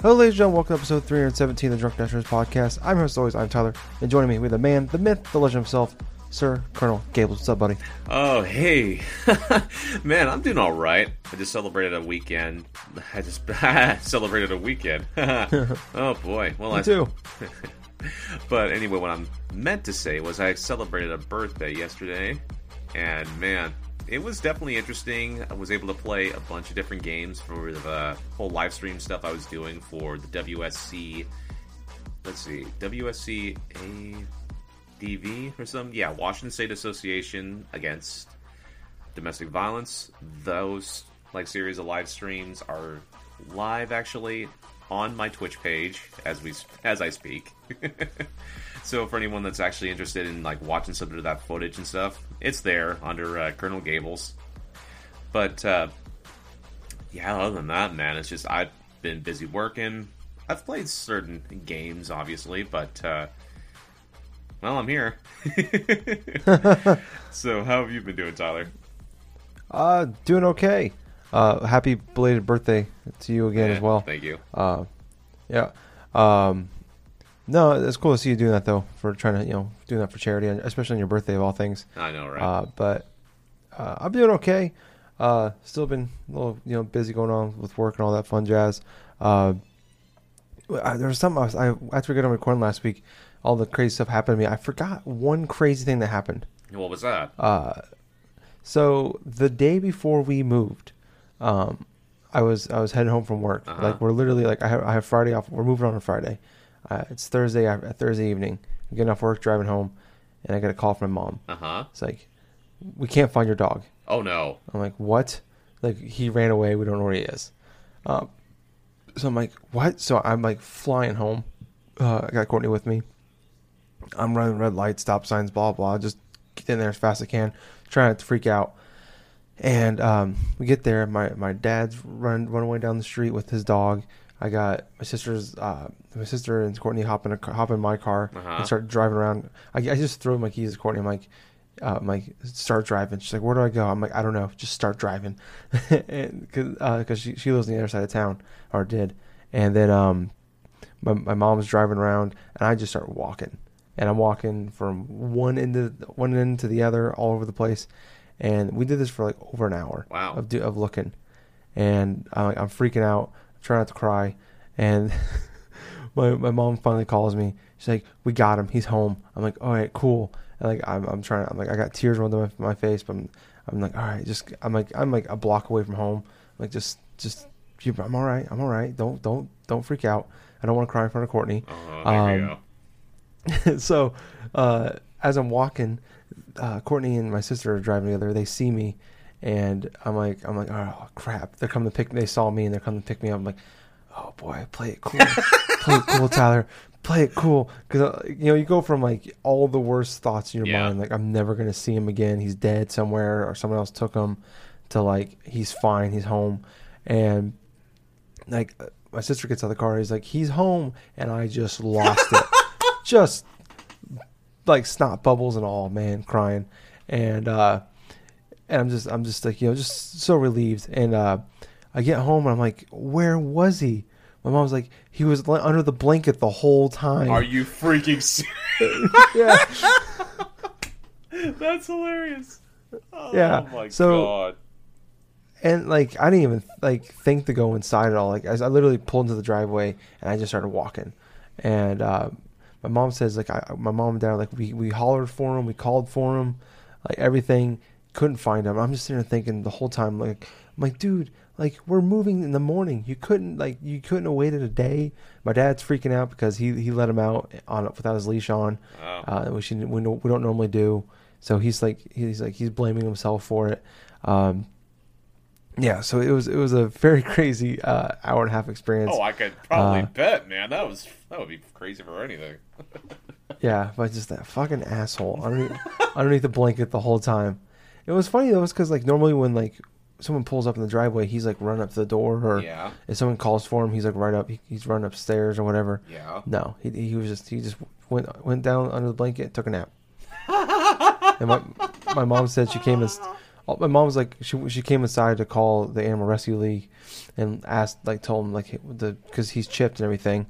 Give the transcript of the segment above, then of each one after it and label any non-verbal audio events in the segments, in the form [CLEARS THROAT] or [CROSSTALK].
Hello, ladies and gentlemen. Welcome to episode 317 of the Drunk Dashers podcast. I'm your host, always, I'm Tyler. And joining me with the man, the myth, the legend himself, Sir Colonel Gables. What's up, buddy? Oh, hey. [LAUGHS] Man, I'm doing all right. I just celebrated a weekend. [LAUGHS] I just [LAUGHS] celebrated a weekend. oh, boy. Well, Me I too. [LAUGHS] But anyway, what I'm meant to say was I celebrated a birthday yesterday. And man, it was definitely interesting. I was able to play a bunch of different games for the uh, whole live stream stuff I was doing for the WSC. Let's see, WSC ADV or some Yeah, Washington State Association against domestic violence. Those like series of live streams are live actually on my Twitch page as we as I speak. [LAUGHS] so for anyone that's actually interested in like watching some of that footage and stuff, it's there under uh, Colonel Gables. But uh, yeah, other than that, man, it's just I've been busy working. I've played certain games, obviously, but uh, well, I'm here. [LAUGHS] [LAUGHS] so how have you been doing, Tyler? Uh, doing okay. Uh, happy belated birthday to you again Yeah, as well. Thank you. Uh, yeah. Um, no, it's cool to see you doing that though. For trying to, you know, doing that for charity, especially on your birthday of all things. I know, right? Uh, but uh, I'm doing okay. Uh, still been a little, you know, busy going on with work and all that fun jazz. Uh, I, there was something I was, I after we got on recording last week, all the crazy stuff happened to me. I forgot one crazy thing that happened. what was that? Uh, so the day before we moved, um, I was I was heading home from work. Uh-huh. Like we're literally like I have I have Friday off. We're moving on a Friday. Uh, it's Thursday uh, Thursday evening. I'm getting off work, driving home, and I get a call from my mom. Uh huh. It's like, we can't find your dog. Oh no. I'm like, what? Like he ran away. We don't know where he is. Um, so I'm like, what? So I'm like flying home. Uh, I got Courtney with me. I'm running red lights, stop signs, blah blah. Just get in there as fast as I can, trying not to freak out. And um, we get there. My my dad's run run away down the street with his dog. I got my sister's uh, my sister and Courtney hop in a car, hop in my car Uh-huh. and start driving around. I, I just throw my keys at Courtney. I'm like, uh, I'm like, start driving. She's like, where do I go? I'm like, I don't know. Just start driving, [LAUGHS] because uh she she lives on the other side of town or did. And then um, my my mom's driving around, and I just start walking, and I'm walking from one end to one end to the other, all over the place. And we did this for like over an hour Wow. of do, of looking, and I'm like, I'm freaking out, trying not to cry, and [LAUGHS] my my mom finally calls me. She's like, "We got him. He's home." I'm like, "All right, cool." And like I'm I'm trying. I'm like I got tears running down my, my face, but I'm I'm like, "All right, just." I'm like I'm like a block away from home. I'm like just just I'm all right. I'm all right. Don't don't don't freak out. I don't want to cry in front of Courtney. Oh, we Um, [LAUGHS] so uh, as I'm walking, uh, Courtney and my sister are driving together. They see me, and I'm like, I'm like, oh crap! They're coming to pick. They saw me, and they're coming to pick me up. I'm like, oh boy, play it cool, [LAUGHS] play it cool, Tyler, play it cool. Because uh, you know, you go from like all the worst thoughts in your Yeah. mind, like I'm never gonna see him again. He's dead somewhere, or someone else took him, to like he's fine, he's home, and like uh, my sister gets out of the car. He's like, he's home, and I just lost it, [LAUGHS] just like snot bubbles and all, man, crying, and uh, and I'm just I'm just like you know just so relieved, and uh, I get home and I'm like, where was he? My mom's like, he was under the blanket the whole time. Are you freaking serious? [LAUGHS] yeah, [LAUGHS] That's hilarious. Oh Yeah, my so- god. and like I didn't even like think to go inside at all. Like I, I literally pulled into the driveway and I just started walking. And uh, my mom says like I, my mom and dad like we we hollered for him, we called for him, like everything, couldn't find him. I'm just sitting there thinking the whole time like I'm like dude, like we're moving in the morning. You couldn't like you couldn't have waited a day. My dad's freaking out because he he let him out on without his leash on, Oh. uh, which he, we don't- we don't normally do. So he's like he's like he's blaming himself for it. Um, yeah, so it was it was a very [LAUGHS] crazy uh, hour and a half experience. Oh, I could probably Uh, bet, man. That was that would be crazy for anything. Yeah, but just that fucking asshole underneath, underneath the blanket the whole time. It was funny though, because like normally when like someone pulls up in the driveway, he's like run up to the door, or Yeah. if someone calls for him, he's like right up, he, he's run upstairs or whatever. Yeah. No, he he was just he just went went down under the blanket, took a nap. and my my mom said she came in. Oh, my mom was like she she came inside to call the animal rescue league, and asked like told him like the because he's chipped and everything,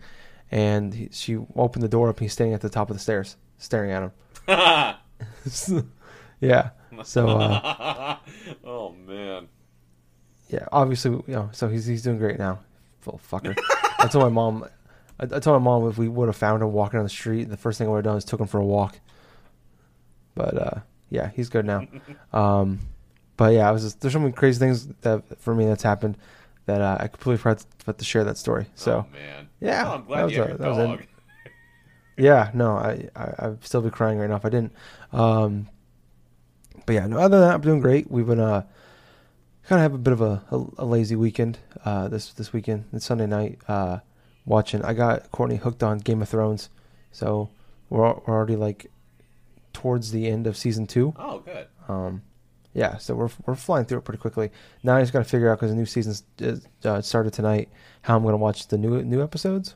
and he, she opened the door up. and He's standing at the top of the stairs, staring at him. [LAUGHS] [LAUGHS] yeah. So. Uh, [LAUGHS] oh man. Yeah, obviously, you know. So he's he's doing great now. Little fucker. I told my mom. I, I told my mom if we would have found him walking on the street, the first thing I would have done is took him for a walk. But uh, yeah, he's good now. Um, but yeah, I was just, there's so many crazy things that for me that's happened that uh, I completely forgot to, to share that story. So oh, man, yeah, oh, I'm glad you have your dog. [LAUGHS] yeah, no, I, I I'd still be crying right now if I didn't. Um, but yeah, no, other than that, I'm doing great. We've been uh kind of have a bit of a, a, a lazy weekend uh, this this weekend. It's Sunday night. Uh, watching. I got Courtney hooked on Game of Thrones, so we're we're already like towards the end of season two. Oh, good. Um, yeah, so we're we're flying through it pretty quickly. Now I just got to figure out because the new season uh, started tonight how I'm going to watch the new new episodes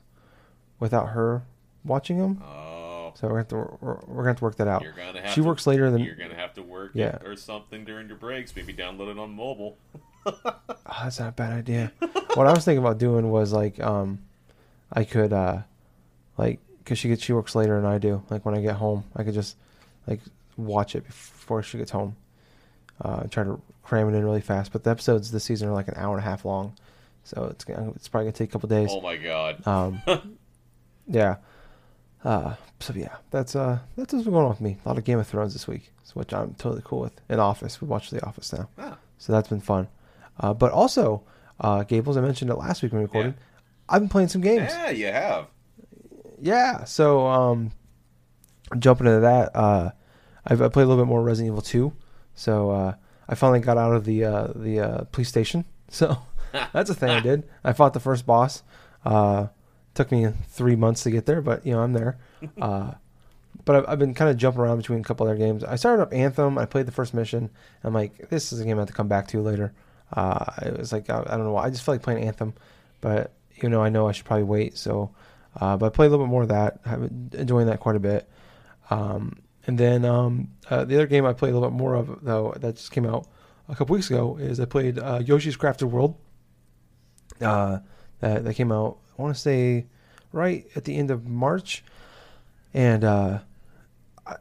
without her watching them. Oh. So we're gonna have to we're, we're gonna have to work that out. You're gonna have she to, works later than you're gonna have to work Yeah. or something during your breaks. Maybe download it on mobile. [LAUGHS] Oh, that's not a bad idea. [LAUGHS] what I was thinking about doing was like, um, I could, uh, like, cause she gets she works later than I do. Like when I get home, I could just like watch it before she gets home. Uh, try to cram it in really fast. But the episodes this season are like an hour and a half long, so it's gonna, it's probably gonna take a couple days. Oh my god. Um, [LAUGHS] yeah. Uh, so yeah, that's uh, that's what's been going on with me. A lot of Game of Thrones this week, which I'm totally cool with. In Office, we watch The Office now, Ah. so that's been fun. Uh, but also, uh, Gables, I mentioned it last week when we recorded. I've been playing some games. Yeah, you have. Yeah, so um, jumping into that, uh, I've I played a little bit more Resident Evil 2. So uh, I finally got out of the uh, the uh, police station. [LAUGHS] So that's a thing I did. I fought the first boss. Uh, took me three months to get there, but you know I'm there. Uh, but I've, I've been kind of jumping around between a couple other games. I started up Anthem. I played the first mission. I'm like, this is a game I have to come back to later. Uh, it was like I, I don't know why. I just feel like playing Anthem, but you know I know I should probably wait. So, uh, but I played a little bit more of that. I've been enjoying that quite a bit. Um, and then um, uh, the other game I played a little bit more of though that just came out a couple weeks ago is I played uh, Yoshi's Crafted World. Uh, that that came out I want to say right at the end of March, and uh, I,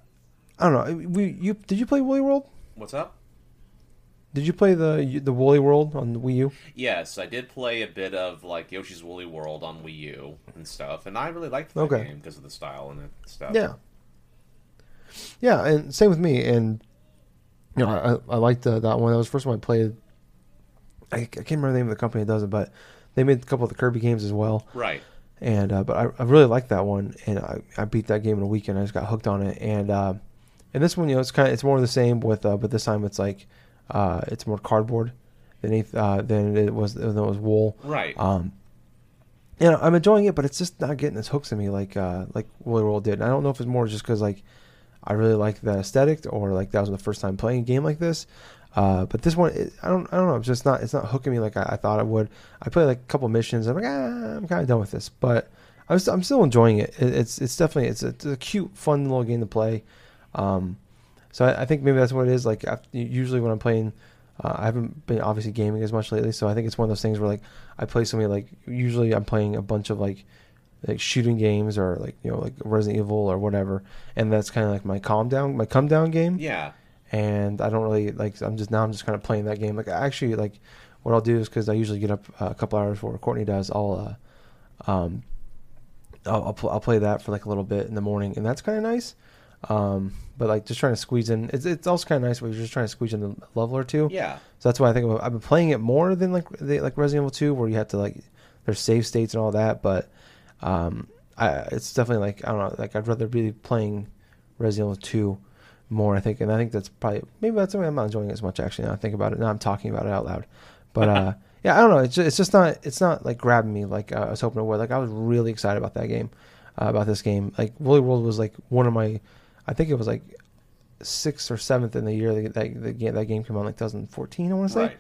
I don't know. We you did you play Woolly World? What's up? Did you play the the Woolly World on the Wii U? Yes, I did play a bit of like Yoshi's Woolly World on Wii U and stuff, and I really liked that Okay. game because of the style and the stuff. Yeah. Yeah, and same with me. And you know, I, I liked uh, that one. That was the first one I played. I, I can't remember the name of the company that does it, but they made a couple of the Kirby games as well. Right. And uh, but I, I really liked that one, and I, I beat that game in a weekend. I just got hooked on it, and uh, and this one, you know, it's kind of it's more of the same with, uh, but this time it's like uh, it's more cardboard than it, uh, than it was than it was wool. Right. Um, you know, I'm enjoying it, but it's just not getting its hooks in me like uh, like Woolly World did. And I don't know if it's more just because like I really like the aesthetic, or like that was the first time playing a game like this. Uh, but this one, it, I don't, I don't know. It's just not, it's not hooking me like I, I thought it would. I played like a couple missions. I'm like, ah, I'm kind of done with this, but I'm, I'm still enjoying it. it. It's, it's definitely, it's a, it's a cute, fun little game to play. Um, so I, I think maybe that's what it is. Like usually when I'm playing, uh, I haven't been obviously gaming as much lately, so I think it's one of those things where like I play something like usually I'm playing a bunch of like like shooting games or like you know like Resident Evil or whatever, and that's kind of like my calm down my come down game. Yeah. And I don't really like I'm just now I'm just kind of playing that game. Like I actually like what I'll do is because I usually get up uh, a couple hours before Courtney does. I'll uh, um I'll I'll, pl- I'll play that for like a little bit in the morning, and that's kind of nice. Um, but like just trying to squeeze in, it's it's also kind of nice. You're just trying to squeeze in a level or two. Yeah. So that's why I think I've been playing it more than like the, like Resident Evil 2, where you have to like there's save states and all that. But um, I it's definitely like I don't know, like I'd rather be playing Resident Evil 2 more. I think, and I think that's probably maybe that's why I'm not enjoying it as much actually. Now I think about it, now I'm talking about it out loud. But uh, [LAUGHS] yeah, I don't know. It's just, it's just not it's not like grabbing me like uh, I was hoping it would. Like I was really excited about that game, uh, about this game. Like Woolly World was like one of my, I think it was like sixth or seventh in the year that that, the game, that game came out like 2014. I want to say. Right.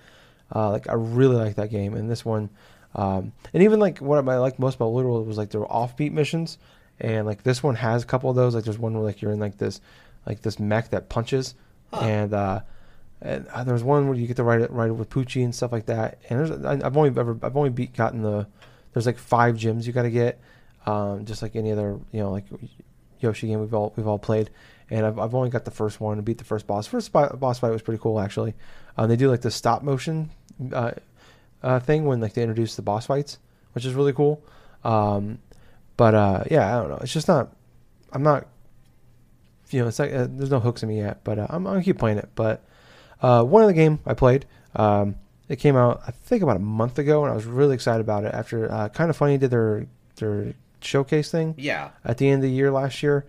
Uh, like I really like that game, and this one, um, and even like what I liked most about Woolly World was like there were offbeat missions, and like this one has a couple of those. Like there's one where like you're in like this like this mech that punches, Huh. and uh, and uh, there's one where you get to ride it ride it with Poochy and stuff like that. And there's I, I've only ever I've only beat gotten the there's like five gyms you got to get, um, just like any other you know like Yoshi game we've all we've all played. And I've, I've only got the first one to beat the first boss. First boss fight was pretty cool actually. Um, they do like the stop motion uh, uh, thing when like they introduce the boss fights, which is really cool. Um, but uh, yeah, I don't know. It's just not. I'm not. You know, it's like uh, there's no hooks in me yet, but uh, I'm, I'm gonna keep playing it. But uh, one of the game I played, um, it came out I think about a month ago, and I was really excited about it. After uh, kind of funny did their their showcase thing Yeah. at the end of the year last year,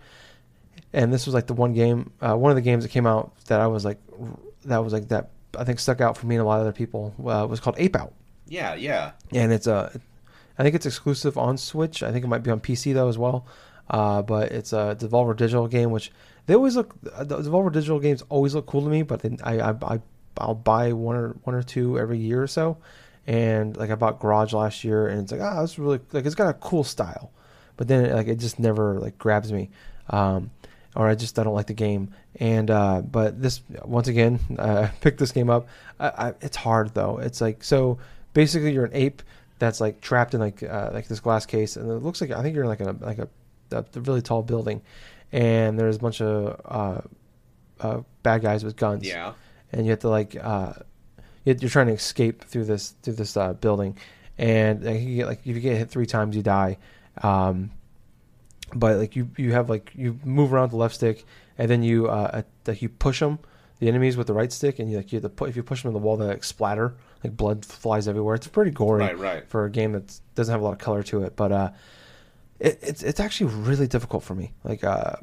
and this was like the one game, uh, one of the games that came out that I was like, that was like that I think stuck out for me and a lot of other people uh, was called Ape Out, Yeah, yeah. and it's a, I think it's exclusive on Switch. I think it might be on PC though as well, uh, but it's a Devolver Digital game, which they always look. uh, The Devolver Digital games always look cool to me, but then I I, I I'll buy one or one or two every year or so, and like I bought Garage last year, and it's like ah, it's really like it's got a cool style, but then like it just never like grabs me, um, or I just I don't like the game. And uh, but this once again, uh, [LAUGHS] I picked this game up. I, I, it's hard though. It's like so basically you're an ape that's like trapped in like uh, like this glass case, and it looks like I think you're in like a like a, a really tall building, and there's a bunch of uh, uh, bad guys with guns Yeah. and you have to like uh, you- you're trying to escape through this through this uh, building, and like, you get like if you get hit three times, you die. Um, but like you you have like you move around with the left stick, and then you uh, uh, like you push them the enemies with the right stick, and you like you have to put if you push them in the wall, they like splatter, like blood flies everywhere. It's pretty gory Right, right. for a game that doesn't have a lot of color to it, but uh, it, it's it's actually really difficult for me. Like uh,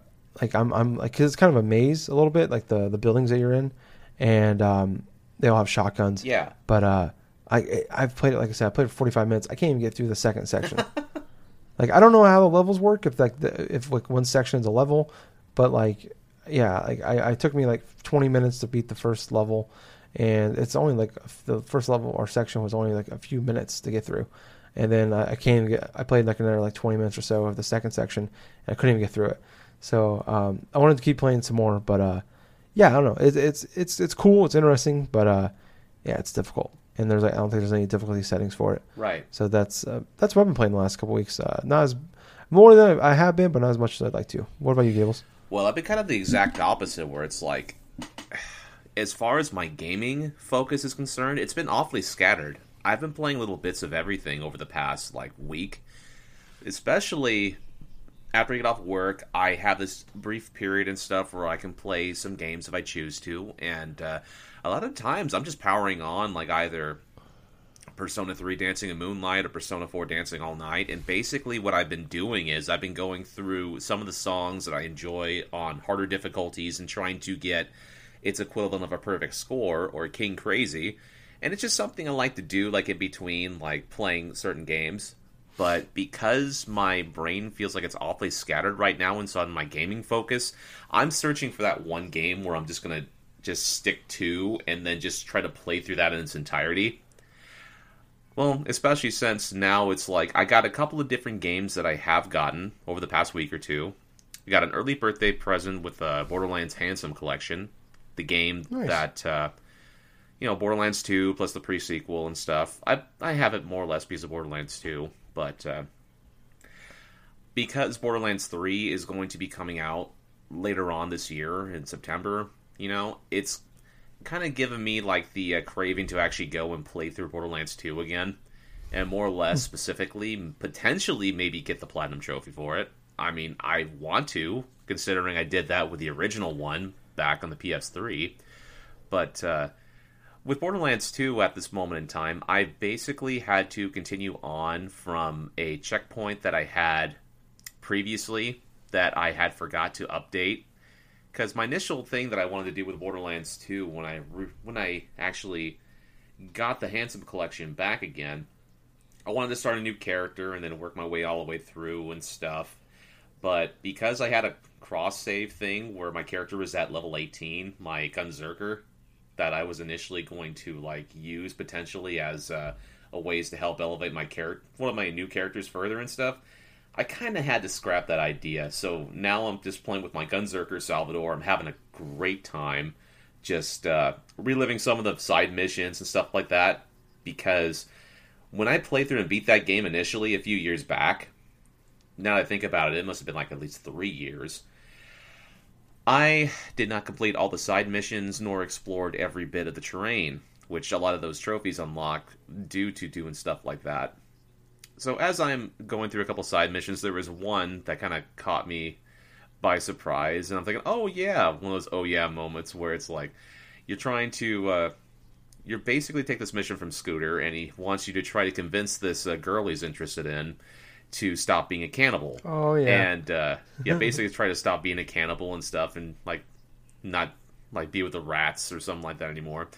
like I'm I'm like cause it's kind of a maze a little bit, like the the buildings that you're in, and um, they all have shotguns. Yeah. But uh, I I've played it like I said, I played it for 45 minutes. I can't even get through the second section. [LAUGHS] like I don't know how the levels work if like the, if like one section is a level, but like yeah, like I, I took me like 20 minutes to beat the first level, and it's only like the first level or section was only like a few minutes to get through, and then I, I can't even get. I played like another like 20 minutes or so of the second section, and I couldn't even get through it. So um, I wanted to keep playing some more, but uh, yeah, I don't know. It, it's it's it's cool. It's interesting, but uh, yeah, it's difficult. And there's like, I don't think there's any difficulty settings for it. Right. So that's uh, that's what I've been playing the last couple weeks. Uh, not as more than I have been, but not as much as I'd like to. What about you, Gables? Well, I've been kind of the exact opposite, where it's like, as far as my gaming focus is concerned, it's been awfully scattered. I've been playing little bits of everything over the past like week, especially after I get off work. I have this brief period and stuff where I can play some games if I choose to, and uh, a lot of times I'm just powering on like either Persona 3 Dancing in Moonlight or Persona 4 Dancing All Night. And basically, what I've been doing is I've been going through some of the songs that I enjoy on harder difficulties and trying to get its equivalent of a perfect score or King Crazy. And it's just something I like to do, like in between, like playing certain games. But because my brain feels like it's awfully scattered right now and so on my gaming focus, I'm searching for that one game where I'm just going to just stick to and then just try to play through that in its entirety. Well, especially since now it's like I got a couple of different games that I have gotten over the past week or two. I got an early birthday present with the Borderlands Handsome Collection, the game Nice. that uh, you know Borderlands 2 plus the pre-sequel and stuff. I I have it more or less because of Borderlands 2, but uh, because Borderlands 3 is going to be coming out later on this year in September, you know, it's kind of given me like the uh, craving to actually go and play through Borderlands 2 again, and more or less specifically, potentially maybe get the platinum trophy for it. I mean, I want to, considering I did that with the original one back on the PS3. But uh, with Borderlands 2 at this moment in time, I basically had to continue on from a checkpoint that I had previously that I had forgot to update because my initial thing that I wanted to do with Borderlands 2 when I when I actually got the Handsome collection back again, I wanted to start a new character and then work my way all the way through and stuff. But because I had a cross save thing where my character was at level 18, my Gunzerker that I was initially going to like use potentially as uh, a ways to help elevate my character, one of my new characters further and stuff. I kind of had to scrap that idea. So now I'm just playing with my Gunzerker Salvador. I'm having a great time just uh, reliving some of the side missions and stuff like that. Because when I played through and beat that game initially a few years back, now that I think about it, it must have been like at least three years. I did not complete all the side missions nor explored every bit of the terrain, which a lot of those trophies unlock due to doing stuff like that. So as I'm going through a couple side missions, there was one that kind of caught me by surprise, and I'm thinking, oh yeah, one of those oh yeah moments where it's like you're trying to uh, you're basically take this mission from Scooter, and he wants you to try to convince this uh, girl he's interested in to stop being a cannibal. Oh yeah, and uh, yeah, basically try to stop being a cannibal and stuff, and like not like be with the rats or something like that anymore.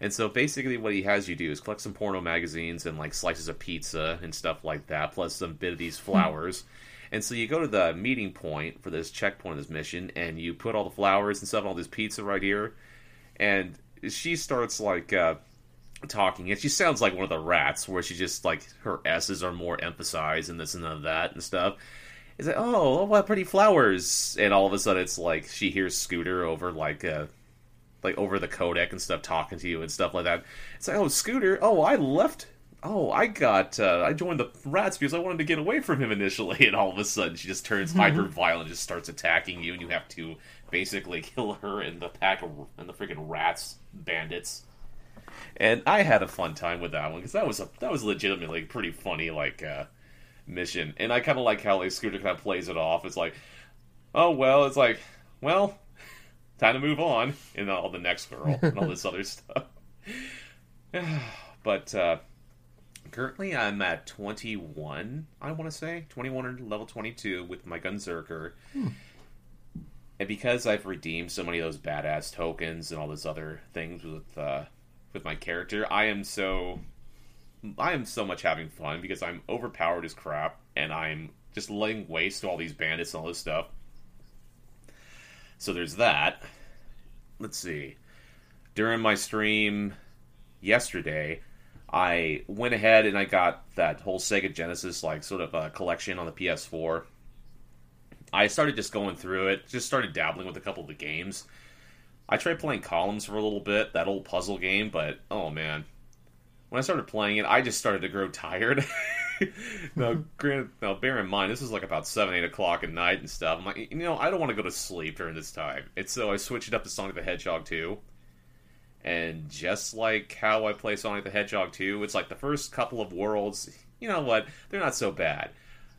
And so basically, what he has you do is collect some porno magazines and like slices of pizza and stuff like that, plus some bit of these flowers. and so you go to the meeting point for this checkpoint of this mission, and you put all the flowers and stuff, and all this pizza right here, and she starts like uh, talking, and she sounds like one of the rats, where she just like her s's are more emphasized and this and that and stuff. It's like, oh, what pretty flowers, and all of a sudden it's like she hears Scooter over like uh, like over the codec and stuff, talking to you and stuff like that. It's like, oh, Scooter, oh, I left. Oh, I got, uh, I joined the rats because I wanted to get away from him initially, [LAUGHS] and all of a sudden she just turns mm-hmm. hyper violent, and just starts attacking you, and you have to basically [LAUGHS] kill her and the pack of and the freaking rats bandits. And I had a fun time with that one because that was a that was legitimately pretty funny like uh, mission, and I kind of like how like Scooter kind of plays it off. It's like, oh well, it's like, well, [LAUGHS] time to move on, and all the next girl and all this other [LAUGHS] stuff. [SIGHS] but uh, currently, I'm at 21. I want to say 21 or level 22 with my Gunzerker. Hmm and because I've redeemed so many of those badass tokens and all those other things with uh, with my character, I am so I am so much having fun because I'm overpowered as crap and I'm just laying waste to all these bandits and all this stuff. So there's that. Let's see. During my stream yesterday, I went ahead and I got that whole Sega Genesis like sort of a collection on the PS4 I started just going through it, just started dabbling with a couple of the games. I tried playing Columns for a little bit, that old puzzle game, but oh man. When I started playing it, I just started to grow tired. [LAUGHS] now, granted, now bear in mind, this is like about 7, 8 o'clock at night and stuff. I'm like, you know, I don't want to go to sleep during this time. And so I switched it up to Sonic the Hedgehog 2. And just like how I play Sonic the Hedgehog 2, it's like the first couple of worlds, you know what, they're not so bad.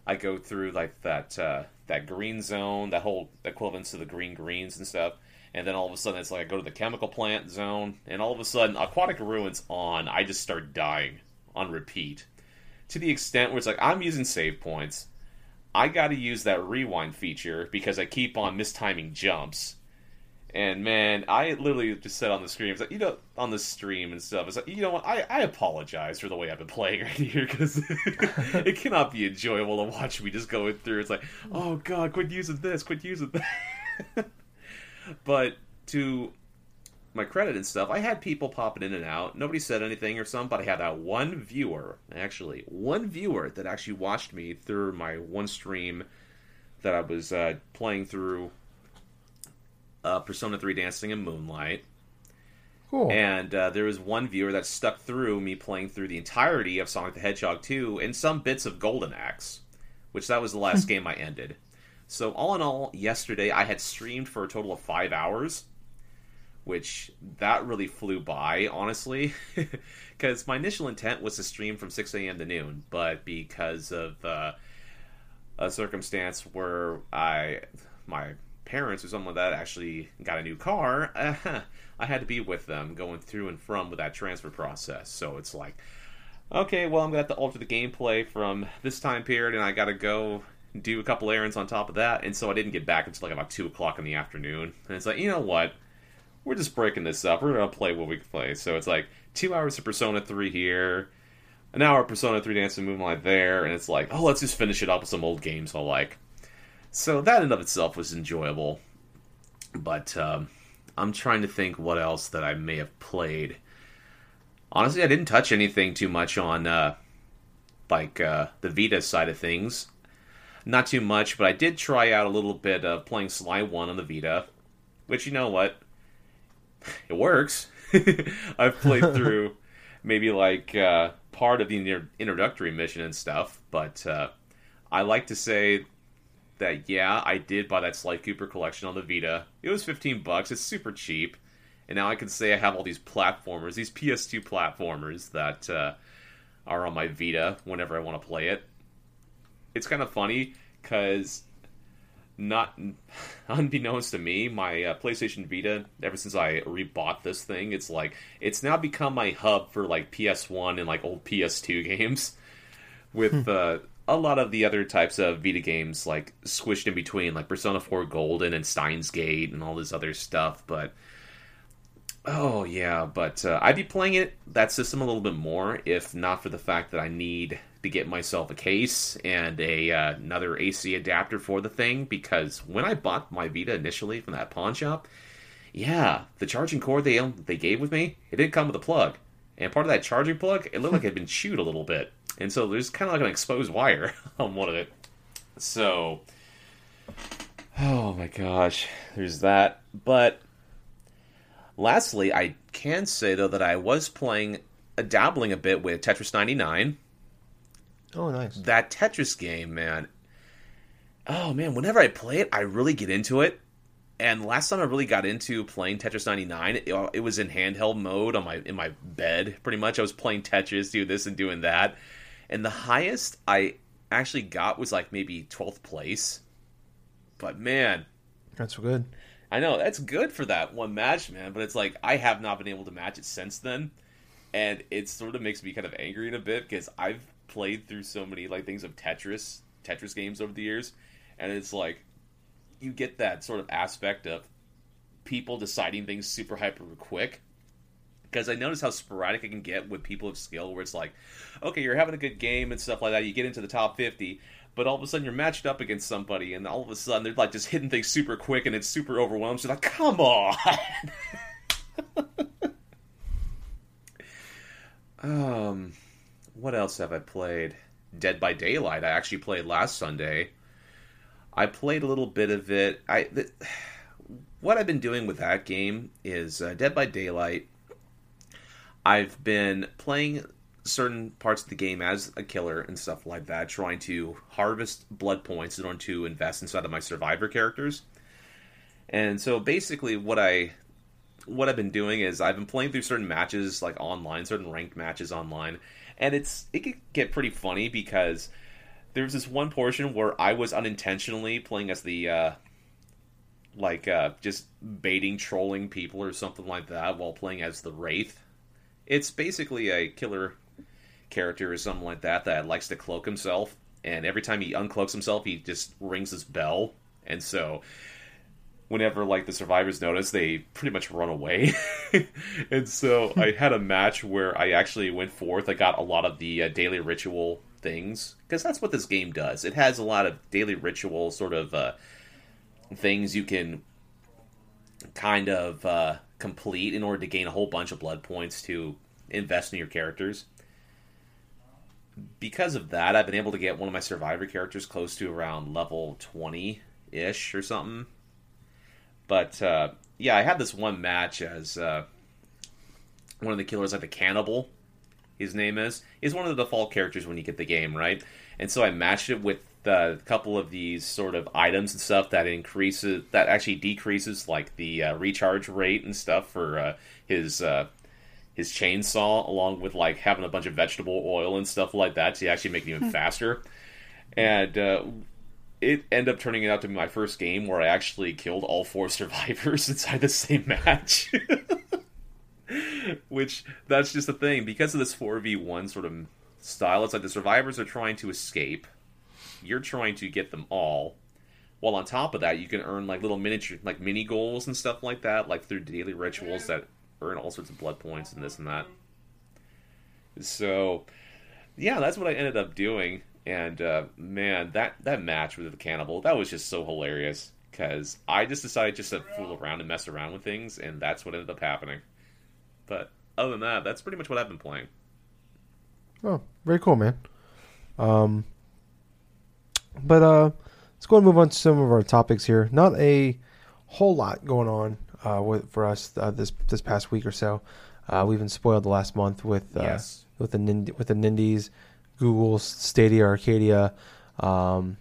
I go through like that uh, that green zone, that whole equivalence to the green greens and stuff. And then all of a sudden, it's like I go to the chemical plant zone, and all of a sudden, Aquatic Ruins on. I just start dying on repeat to the extent where it's like I'm using save points. I got to use that rewind feature because I keep on mistiming jumps. And man, I literally just said on the screen, like, you know, on the stream and stuff, it's like, you know what, I, I apologize for the way I've been playing [LAUGHS] right here because [LAUGHS] it cannot be enjoyable to watch me just going through. It's like, oh god, quit using this, quit using that. [LAUGHS] but to my credit and stuff, I had people popping in and out. Nobody said anything or something, but I had that one viewer, actually, one viewer that actually watched me through my one stream that I was uh, playing through uh, Persona 3 Dancing in Moonlight. Cool. And uh, there was one viewer that stuck through me playing through the entirety of Sonic the Hedgehog 2 and some bits of Golden Axe, which that was the last [LAUGHS] game I ended. So all in all, yesterday I had streamed for a total of five hours, which that really flew by, honestly, [LAUGHS] because my initial intent was to stream from 6 a.m. to noon, but because of uh, a circumstance where I my parents or like that actually got a new car, [LAUGHS] I had to be with them going through and from with that transfer process. So it's like, okay, well, I'm to have to alter the gameplay from this time period, and I got to go do a couple errands on top of that. And so I didn't get back until like about 2 o'clock in the afternoon. And it's like, you know what? We're just breaking this up. We're to play what we can play. So it's like two hours of Persona 3 here, an hour of Persona 3 Dance Dancing Moonlight there, and it's like, oh, let's just finish it up with some old games I like. So that in of itself was enjoyable. But um, I'm trying to think what else that I may have played. Honestly, I didn't touch anything too much on uh, like uh, the Vita side of things. Not too much, but I did try out a little bit of playing Sly 1 on the Vita, which you know what? It works. [LAUGHS] I've played [LAUGHS] through maybe like uh, part of the inter- introductory mission and stuff, but uh, I like to say that yeah, I did buy that Sly Cooper collection on the Vita. It was 15 bucks. It's super cheap. And now I can say I have all these platformers, these PS2 platformers that uh, are on my Vita whenever I want to play it. It's kind of funny because not [LAUGHS] unbeknownst to me, my uh, PlayStation Vita, ever since I rebought this thing, it's like it's now become my hub for like PS1 and like old PS2 [LAUGHS] games, with uh, a lot of the other types of Vita games like squished in between, like Persona 4 Golden and Steins Gate and all this other stuff. But oh yeah, but uh, I'd be playing it that system a little bit more if not for the fact that I need to get myself a case and a uh, another AC adapter for the thing because when I bought my Vita initially from that pawn shop, yeah, the charging cord they they gave with me, it didn't come with a plug. And part of that charging plug, it looked like it had been [LAUGHS] chewed a little bit. And so there's kind of like an exposed wire [LAUGHS] on one of it. So Oh my gosh, there's that. But lastly, I can say though that I was playing dabbling a bit with Tetris 99 Oh, nice. that Tetris game, man. Oh man, whenever I play it, I really get into it. And last time I really got into playing Tetris 99, it, uh, it was in handheld mode on my in my bed. Pretty much, I was playing Tetris, doing this and doing that. And the highest I actually got was like maybe 12th place. But man, That's good. I know that's good for that one match, man. But it's like I have not been able to match it since then, and it sort of makes me kind of angry in a bit because I've played through so many like things of Tetris, Tetris games over the years, and it's like you get that sort of aspect of people deciding things super hyper quick. Because I notice how sporadic it can get with people of skill, where it's like, okay, you're having a good game and stuff like that. You get into the top 50, but all of a sudden you're matched up against somebody, and all of a sudden they're like just hitting things super quick, and it's super overwhelming. So like, come on. [LAUGHS] um, what else have I played? Dead by Daylight. I actually played last Sunday. I played a little bit of it. I th- [SIGHS] what I've been doing with that game is uh, Dead by Daylight. I've been playing certain parts of the game as a killer and stuff like that, trying to harvest blood points in order to invest inside of my survivor characters. And so basically, what I what I've been doing is I've been playing through certain matches like online, certain ranked matches online, and it's it could get pretty funny because there's this one portion where I was unintentionally playing as the uh, like uh, just baiting, trolling people or something like that while playing as the Wraith. It's basically a killer character or something like that that likes to cloak himself, and every time he uncloaks himself, he just rings his bell, and so whenever like the survivors notice, they pretty much run away. [LAUGHS] and so I had a match where I actually went forth. I got a lot of the uh, daily ritual things because that's what this game does. It has a lot of daily ritual sort of uh, things you can kind of uh, complete in order to gain a whole bunch of blood points to invest in your characters. Because of that, I've been able to get one of my survivor characters close to around level 20 ish or something. But uh, yeah, I had this one match as uh, one of the killers, like the cannibal. His name is. He's one of the default characters when you get the game, right? And so I matched it with a couple of these sort of items and stuff that increases, that actually decreases like the uh, recharge rate and stuff for uh, his uh, his chainsaw, along with like having a bunch of vegetable oil and stuff like that to actually make it even faster. And uh, it ended up turning out to be my first game where I actually killed all four [LAUGHS] survivors inside the same match. [LAUGHS] Which that's just the thing because of this four v one sort of style. It's like the survivors are trying to escape. You're trying to get them all. While on top of that, you can earn like little miniature, like mini goals and stuff like that, like through daily rituals that earn all sorts of blood points and this and that. So, yeah, that's what I ended up doing. And uh, man, that that match with the cannibal that was just so hilarious because I just decided just to fool around and mess around with things, and that's what ended up happening. But other than that, that's pretty much what I've been playing. Oh, very cool, man. Um, But uh, let's go and move on to some of our topics here. Not a whole lot going on uh, with, for us uh, this this past week or so. Uh, we've been spoiled the last month with uh, Yes. with the Nind- with the Nindies, Google Stadia, Arcadia, um,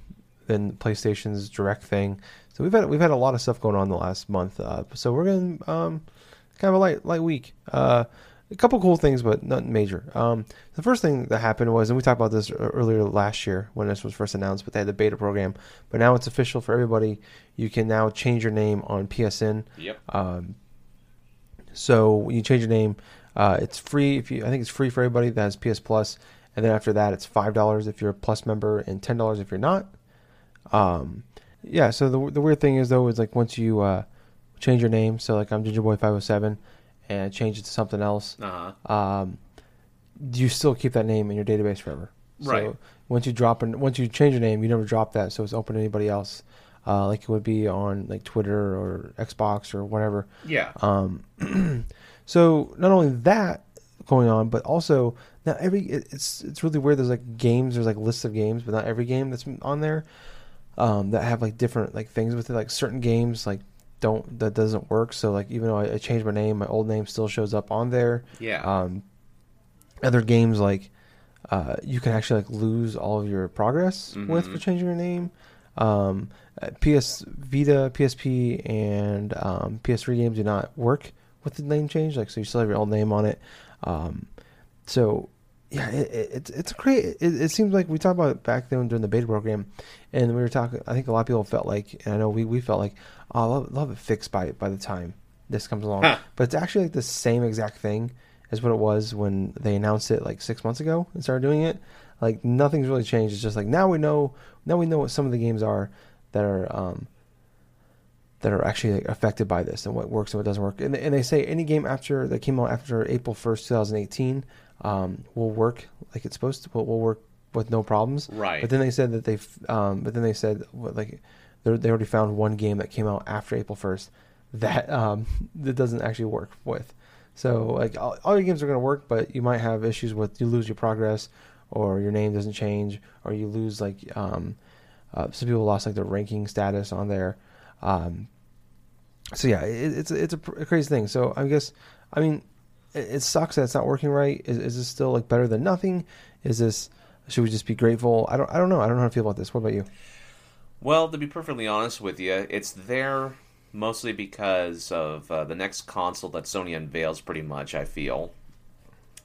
then PlayStation's Direct thing. So we've had we've had a lot of stuff going on the last month. Uh, so we're going to um, kind of a light light week. Uh, a couple cool things, but nothing major. Um, the first thing that happened was, and we talked about this earlier last year when this was first announced, but they had the beta program. But now it's official for everybody. You can now change your name on PSN. Yep. Um, so when you change your name, uh, it's free. If you, I think it's free for everybody that has PS Plus, and then after that, it's five dollars if you're a Plus member and ten dollars if you're not. Um, yeah. So the the weird thing is though is like once you uh, change your name, so like I'm Gingerboy five hundred seven, and change it to something else, Uh huh. um, you still keep that name in your database forever. Right. So once you drop and once you change your name, you never drop that, so it's open to anybody else, uh, like it would be on like Twitter or Xbox or whatever. Yeah. Um, [CLEARS THROAT] so not only that going on, but also now every it's it's really weird. There's like games, there's like lists of games, but not every game that's on there um, that have like different like things with it. Like certain games like don't that doesn't work. So like even though I, I changed my name, my old name still shows up on there. yeah. Um, other games like uh, you can actually like lose all of your progress with Mhm. for changing your name. Um, uh, PS Vita, PSP, and um, PS3 games do not work with the name change. Like so, you still have your old name on it. Um, so yeah, it, it, it's it's great. It, it seems like we talked about it back then during the beta program, and we were talking. I think a lot of people felt like, and I know we, we felt like, oh, I'll love, love it fixed by by the time this comes along. Huh. But it's actually like the same exact thing as what it was when they announced it like six months ago and started doing it. Like nothing's really changed. It's just like now we know now we know what some of the games are that are um, that are actually affected by this and what works and what doesn't work. And, and they say any game after that came out after April first, two thousand eighteen, um, will work like it's supposed to. Will, will work with no problems. Right. But then they said that they, um, but then they said what, like they they already found one game that came out after April first that um, [LAUGHS] that doesn't actually work with. So like all, all your games are going to work, but you might have issues with you lose your progress, or your name doesn't change, or you lose like um, uh, some people lost like their ranking status on there. Um, so yeah, it, it's it's a, a crazy thing. So I guess I mean it, it sucks that it's not working right. Is, is this still like better than nothing? Is this should we just be grateful? I don't I don't know. I don't know how to feel about this. What about you? Well, to be perfectly honest with you, it's there mostly because of uh, the next console that Sony unveils. Pretty much, I feel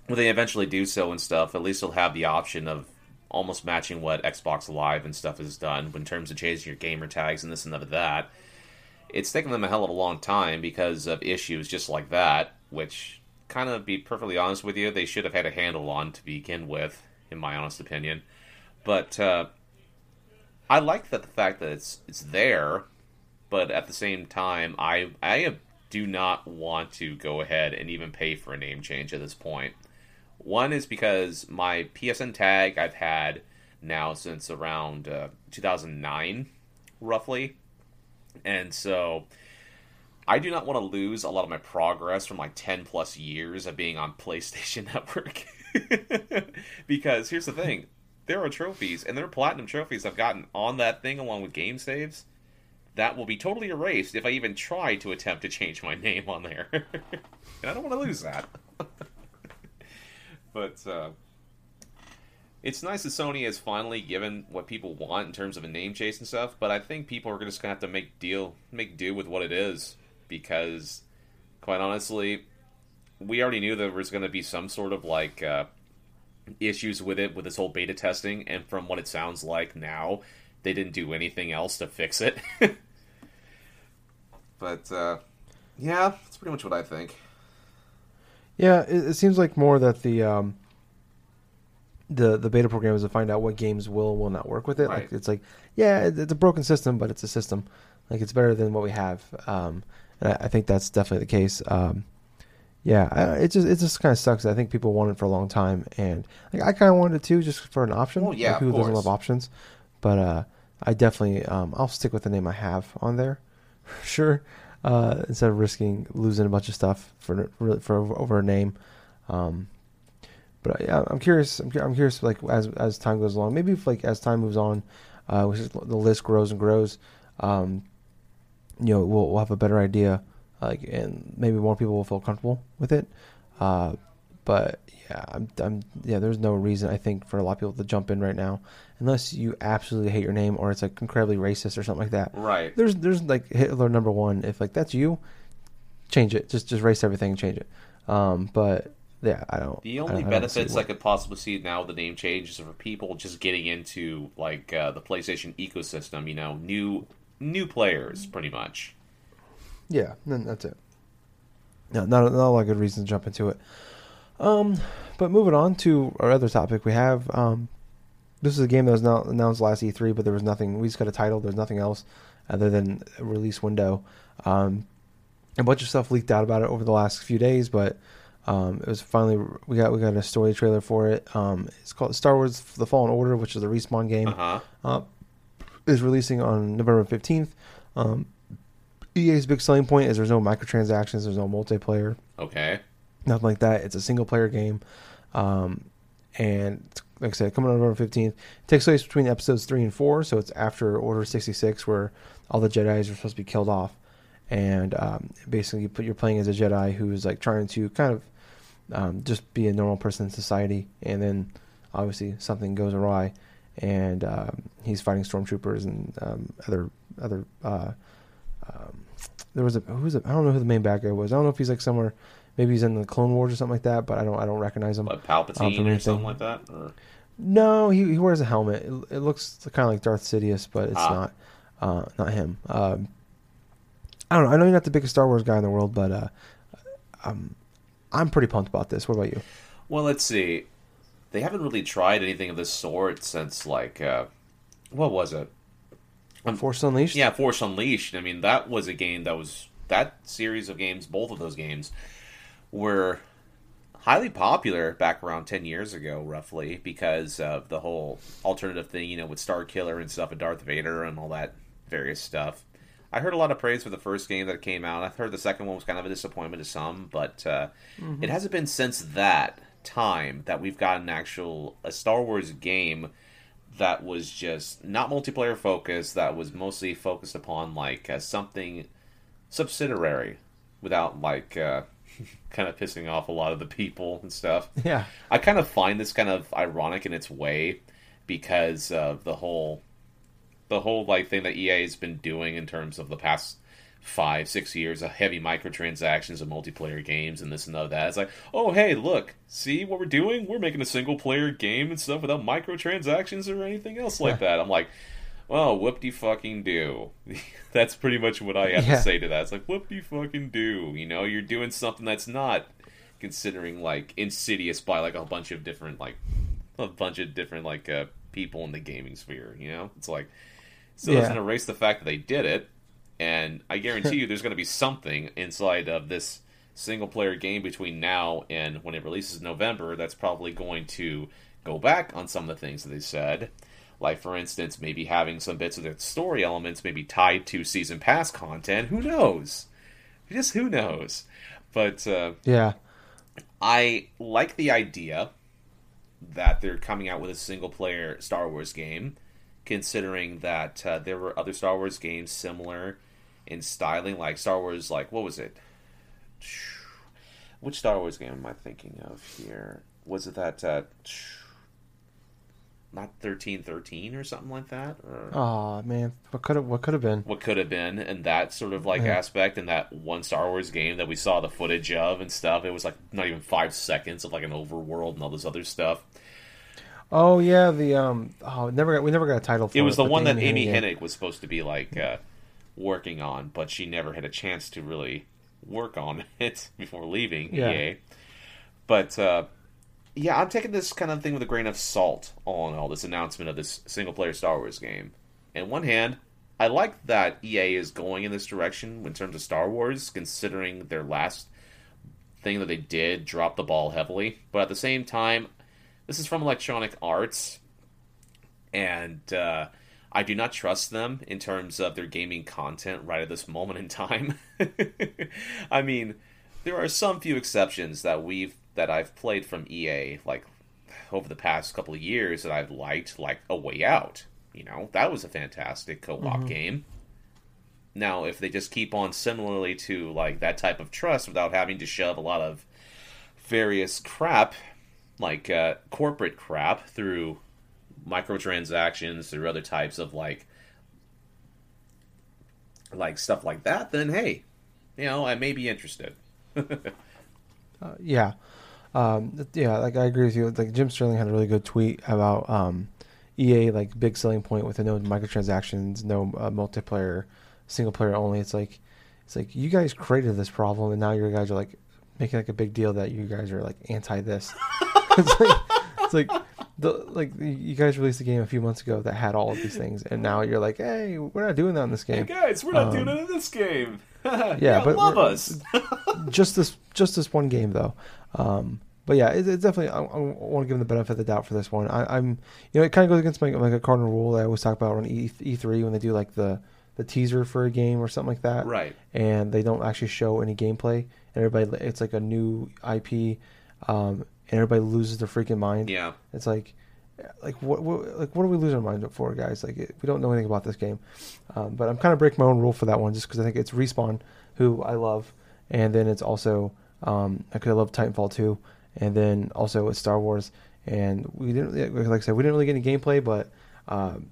when they eventually do so and stuff, at least they'll have the option of almost matching what Xbox Live and stuff has done in terms of changing your gamer tags and this and that. It's taken them a hell of a long time because of issues just like that, which kind of be perfectly honest with you, they should have had a handle on to begin with, in my honest opinion. But uh, I like that the fact that it's it's there, but at the same time, I I do not want to go ahead and even pay for a name change at this point. One is because my PSN tag I've had now since around uh, 2009, roughly, and so I do not want to lose a lot of my progress from like 10 plus years of being on [LAUGHS] PlayStation Network. [LAUGHS] because here's the thing there are trophies, and there are platinum trophies I've gotten on that thing along with game saves that will be totally erased if I even try to attempt to change my [LAUGHS] name on there. and I don't want to lose that. But uh, it's nice that Sony has finally given what people want in terms of a name chase and stuff. But I think people are just gonna have to make deal, make do with what it is, because quite honestly, we already knew there was to be some sort of like uh, issues with it with this whole beta testing, and from what it sounds like now, they didn't do anything else to fix it. [LAUGHS] but uh, yeah, that's pretty much what I think. Yeah, it, it seems like more that the um, the the beta program is to find out what games will will not work with it. Right. Like it's like, yeah, it, it's a broken system, but it's a system. Like it's better than what we have. Um, and I, I think that's definitely the case. Um, yeah, I, it just it just kind of sucks. I think people want it for a long time, and like I kind of wanted it too, just for an option. Well, yeah, like, who of doesn't course. love options? But uh, I definitely um, I'll stick with the name I have on there, [LAUGHS] sure. Uh, instead of risking losing a bunch of stuff for for, over a name. Um, but yeah, I'm curious. I'm, I'm curious. Like as as time goes along, maybe if like as time moves on, uh, which the list grows and grows, um, you know, we'll, we'll have a better idea, like, and maybe more people will feel comfortable with it. Uh, but yeah, I'm, I'm, yeah, there's no reason I think for a lot of people to jump in right now, unless you absolutely hate your name or it's like incredibly racist or something like that. Right. There's, there's like Hitler number one. If like that's you, change it. Just, just erase everything and change it. Um, but yeah, I don't. The I only I don't benefits I what- could possibly see now with the name change is for people just getting into like uh, the PlayStation ecosystem. You know, new new players, pretty much. Yeah, then that's it. No, not not a lot of good reasons to jump into it. Um, but moving on to our other topic, we have um, this is a game that was not announced last E3, but there was nothing. We just got a title. There's nothing else other than a release window. Um, a bunch of stuff leaked out about it over the last few days, but um, it was finally we got we got a story trailer for it. Um, it's called Star Wars: The Fallen Order, which is a respawn game Uh huh. uh, is releasing on November 15th. Um, EA's big selling point is there's no microtransactions, there's no multiplayer, Okay. nothing like that. It's a single player game. Um, and like I said, coming on November 15th, it takes place between episodes 3 and 4, so it's after Order 66 where all the Jedi's are supposed to be killed off. And um, basically, you're playing as a Jedi who's like trying to kind of um, just be a normal person in society, and then obviously something goes awry, and um, he's fighting stormtroopers and um, other other. Uh, um, there was a who's a, I don't know who the main bad guy was. I don't know if he's like somewhere. Maybe he's in the Clone Wars or something like that, but I don't I don't recognize him. Like Palpatine Um, or something like that. Or... No, he he wears a helmet. It, it looks kind of like Darth Sidious, but it's Ah. not uh, not him. Um, I don't know. I know you're not the biggest Star Wars guy in the world, but uh, um, I'm pretty pumped about this. What about you? Well, let's see. They haven't really tried anything of this sort since like uh, what was it? Um, Force Unleashed. Yeah, Force Unleashed. I mean, that was a game that was that series of games. Both of those games were highly popular back around ten years ago, roughly, because of the whole alternative thing, you know, with Star Killer and stuff, and Darth Vader and all that various stuff. I heard a lot of praise for the first game that came out. I've heard the second one was kind of a disappointment to some, but uh, it hasn't been since that time that we've got an actual a Star Wars game that was just not multiplayer focused. That was mostly focused upon like uh, something subsidiary, without like uh, kind of pissing off a lot of the people and stuff. Yeah. I kind of find this kind of ironic in its way because of the whole the whole like thing that EA has been doing in terms of the past five, six years of heavy microtransactions and multiplayer games and this and that. It's like, oh hey, look, see what we're doing? We're making a single player game and stuff without microtransactions or anything else like that. I'm like, well, whoop de fucking do. [LAUGHS] that's pretty much what I have Yeah. to say to that. It's like whoop de fucking do. You know, you're doing something that's not considering like insidious by like a bunch of different like a bunch of different like uh, people in the gaming sphere. You know, it's like so Yeah. doesn't erase the fact that they did it, and I guarantee you, [LAUGHS] there's going to be something inside of this single player game between now and when it releases in November that's probably going to go back on some of the things that they said. Like, for instance, maybe having some bits of the story elements maybe tied to season pass content. Who knows? Just who knows? But uh, Yeah. I like the idea that they're coming out with a single player Star Wars game, considering that uh, there were other Star Wars games similar in styling, like Star Wars, like, what was it? Which Star Wars game am I thinking of here? Was it that, uh, not 1313 or something like that? Or... Oh man, what could have what could have been? what could have been and that sort of like Yeah. aspect in that one Star Wars game that we saw the footage of and stuff. It was like not even five seconds of like an overworld and all this other stuff. Oh yeah, the um. Oh, never got we never got a title for It it. was the but one that Amy Hennig was supposed to be like uh, working on, but she never had a chance to really work on [LAUGHS] it before leaving Yeah. EA. But uh, yeah, I'm taking this kind of thing with a grain of salt. All in all, this announcement of this single player Star Wars game. On one hand, I like that EA is going in this direction in terms of Star Wars, considering their last thing that they did drop the ball heavily. But at the same time, this is from Electronic Arts, and uh, I do not trust them in terms of their gaming content right at this moment in time. [LAUGHS] I mean, there are some few exceptions that we've that I've played from EA, like over the past couple of years that I've liked, like A Way Out. You know, that was a fantastic co-op Mm-hmm. game. Now, if they just keep on similarly to like that type of trust without having to shove a lot of various crap, like uh, corporate crap, through microtransactions, through other types of like like stuff like that, then hey, you know, I may be interested. [LAUGHS] Uh, yeah, um, yeah. Like I agree with you. Like Jim Sterling had a really good tweet about um, EA like big selling point with the no microtransactions, no uh, multiplayer, single player only. It's like it's like you guys created this problem, and now you guys are like making like a big deal that you guys are like anti this. [LAUGHS] [LAUGHS] it's like it's like the like you guys released a game a few months ago that had all of these things, and now you're like, hey, we're not doing that in this game. guys, we're not doing it in this game. [LAUGHS] Yeah, but love us. just this just this one game though. Um, but yeah, it, it's definitely I, I want to give them the benefit of the doubt for this one. I, I'm you know it kind of goes against my like a cardinal rule that I always talk about on E E3 when they do like the the teaser for a game or something like that, right. and they don't actually show any gameplay, and everybody it's like a new IP, um, and everybody loses their freaking mind. Yeah. It's like, like what, what like what are we losing our mind for, guys? Like it, we don't know anything about this game. Um, but I'm kind of breaking my own rule for that one, just because I think it's respawn, who I love, and then it's also um, I could love Titanfall 2, and then also it's Star Wars, and we didn't really- like I said we didn't really get any gameplay, but. Um,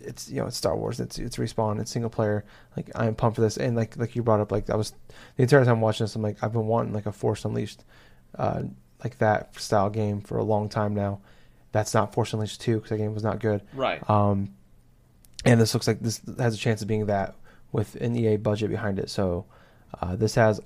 it's you know it's Star Wars. It's it's respawn. It's single player. Like I'm pumped for this. And like like you brought up, like I was the entire time watching this. I'm like I've been wanting like a Force Unleashed, uh, like that style game for a long time now. That's not Force Unleashed two because that game was not good. Right. Um, and this looks like this has a chance of being that with an EA budget behind it. So uh, this has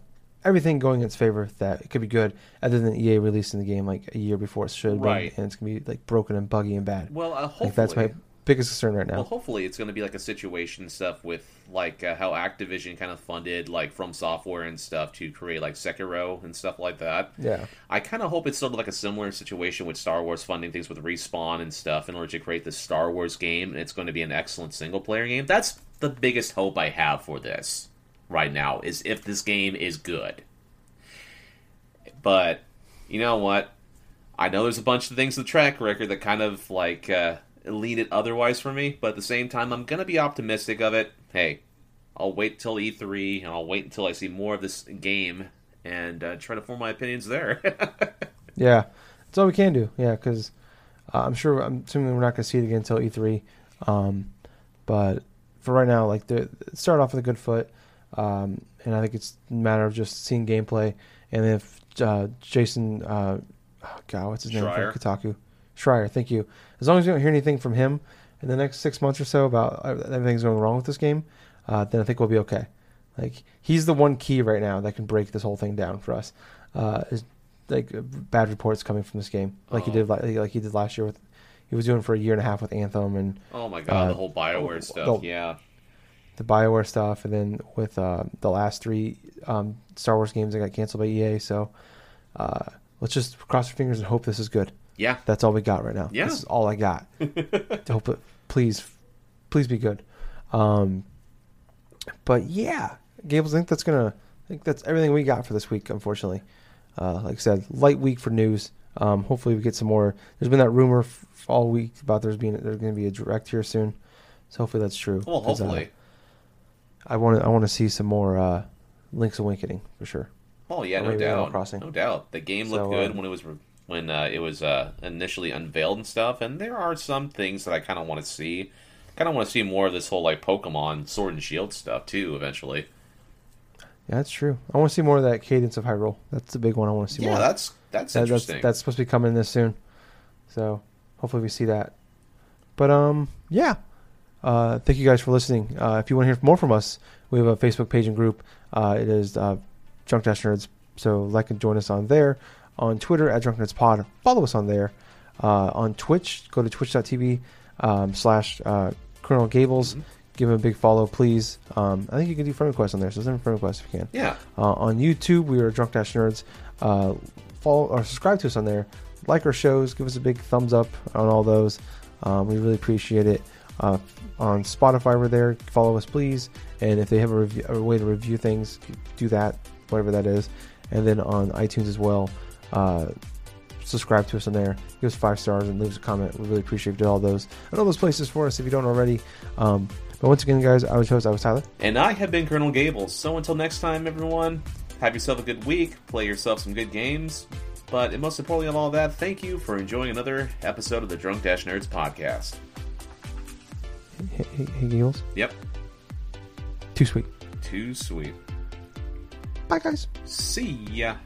everything going in its favor that it could be good, other than EA releasing the game like a year before it should Right. been, and it's gonna be like broken and buggy and bad. well, uh, hopefully Like that's my biggest concern right now. Well, hopefully it's going to be like a situation stuff with like uh, how Activision kind of funded like From Software and stuff to create like Sekiro and stuff like that. yeah. I kind of hope it's sort of like a similar situation with Star Wars funding things with Respawn and stuff in order to create this Star Wars game, and it's going to be an excellent single player game. That's the biggest hope I have for this right now is if this game is good. But you know what? I know there's a bunch of things in the track record that kind of like uh, lean it otherwise for me, but at the same time, I'm gonna be optimistic of it. Hey, I'll wait till E3 and I'll wait until I see more of this game and uh, try to form my opinions there. [LAUGHS] Yeah, that's all we can do. Yeah, because uh, I'm sure I'm assuming we're not to see it again until E3. Um, but for right now, like the start off with a good foot, um, and I think it's a matter of just seeing gameplay. And if uh, Jason, uh, oh God, what's his name Schreier. from Kotaku, Schreier, thank you. As long as you don't hear anything from him in the next six months or so about uh, everything's going wrong with this game, uh, then I think we'll be okay. Like he's the one key right now that can break this whole thing down for us. Uh, is like bad reports coming from this game, like he Oh. did like, like he did last year with he was doing for a year and a half with Anthem and oh my god, Uh, the whole Bioware oh, stuff. oh. Yeah. The Bioware stuff, and then with uh, the last three um, Star Wars games that got canceled by EA. So uh, let's just cross our fingers and hope this is good. Yeah. That's all we got right now. Yeah. This is all I got. [LAUGHS] to hope it, please, please be good. Um, but yeah, Gables, I think that's gonna. I think that's everything we got for this week. Unfortunately, uh, like I said, light week for news. Um, hopefully, we get some more. There's been that rumor f- all week about there's being there's going to be a direct here soon. So hopefully that's true. Well, uh, hopefully. I want to I want to see some more uh, Link's Awakening for sure. Oh yeah, or no doubt. Crossing. No doubt. The game looked So, good uh, when it was re- when uh, it was uh, initially unveiled and stuff. And there are some things that I kind of want to see. Kind of want to see more of this whole like Pokemon Sword and Shield stuff too. Eventually. Yeah, that's true. I want to see more of that Cadence of Hyrule. That's the big one. I want to see Yeah, more. that's that's That- that's interesting. that's supposed to be coming this soon. So hopefully we see that. But um, yeah. Uh, thank you guys for listening. Uh, if you want to hear more from us, we have a Facebook page and group. Uh, it is uh, Drunk Dash Nerds. So like and join us on there. On Twitter at Drunk Nerds Pod. Follow us on there. Uh, on Twitch, go to twitch.tv um, slash uh, Colonel Gables. Mhm. Give him a big follow, please. Um, I think you can do friend requests on there, so send a friend request if you can. yeah. Uh, on YouTube, we are Drunk Dash Nerds. Uh, follow or subscribe to us on there. Like our shows. Give us a big thumbs up on all those. Um, we really appreciate it. Uh, on Spotify, we're there. Follow us, please. And if they have a, review, a way to review things, do that, whatever that is. And then on iTunes as well. Uh, subscribe to us on there. Give us five stars and leave us a comment. We really appreciate all those and all those places for us if you don't already. Um, but once again, guys, I was host. I was Tyler. And I have been Colonel Gable. So until next time, everyone, have yourself a good week. Play yourself some good games. But most importantly of all that, thank you for enjoying another episode of the Drunk Dash Nerds podcast. Hey, hey, hey Eagles. Yep. Too sweet. Too sweet. Bye, guys. See ya.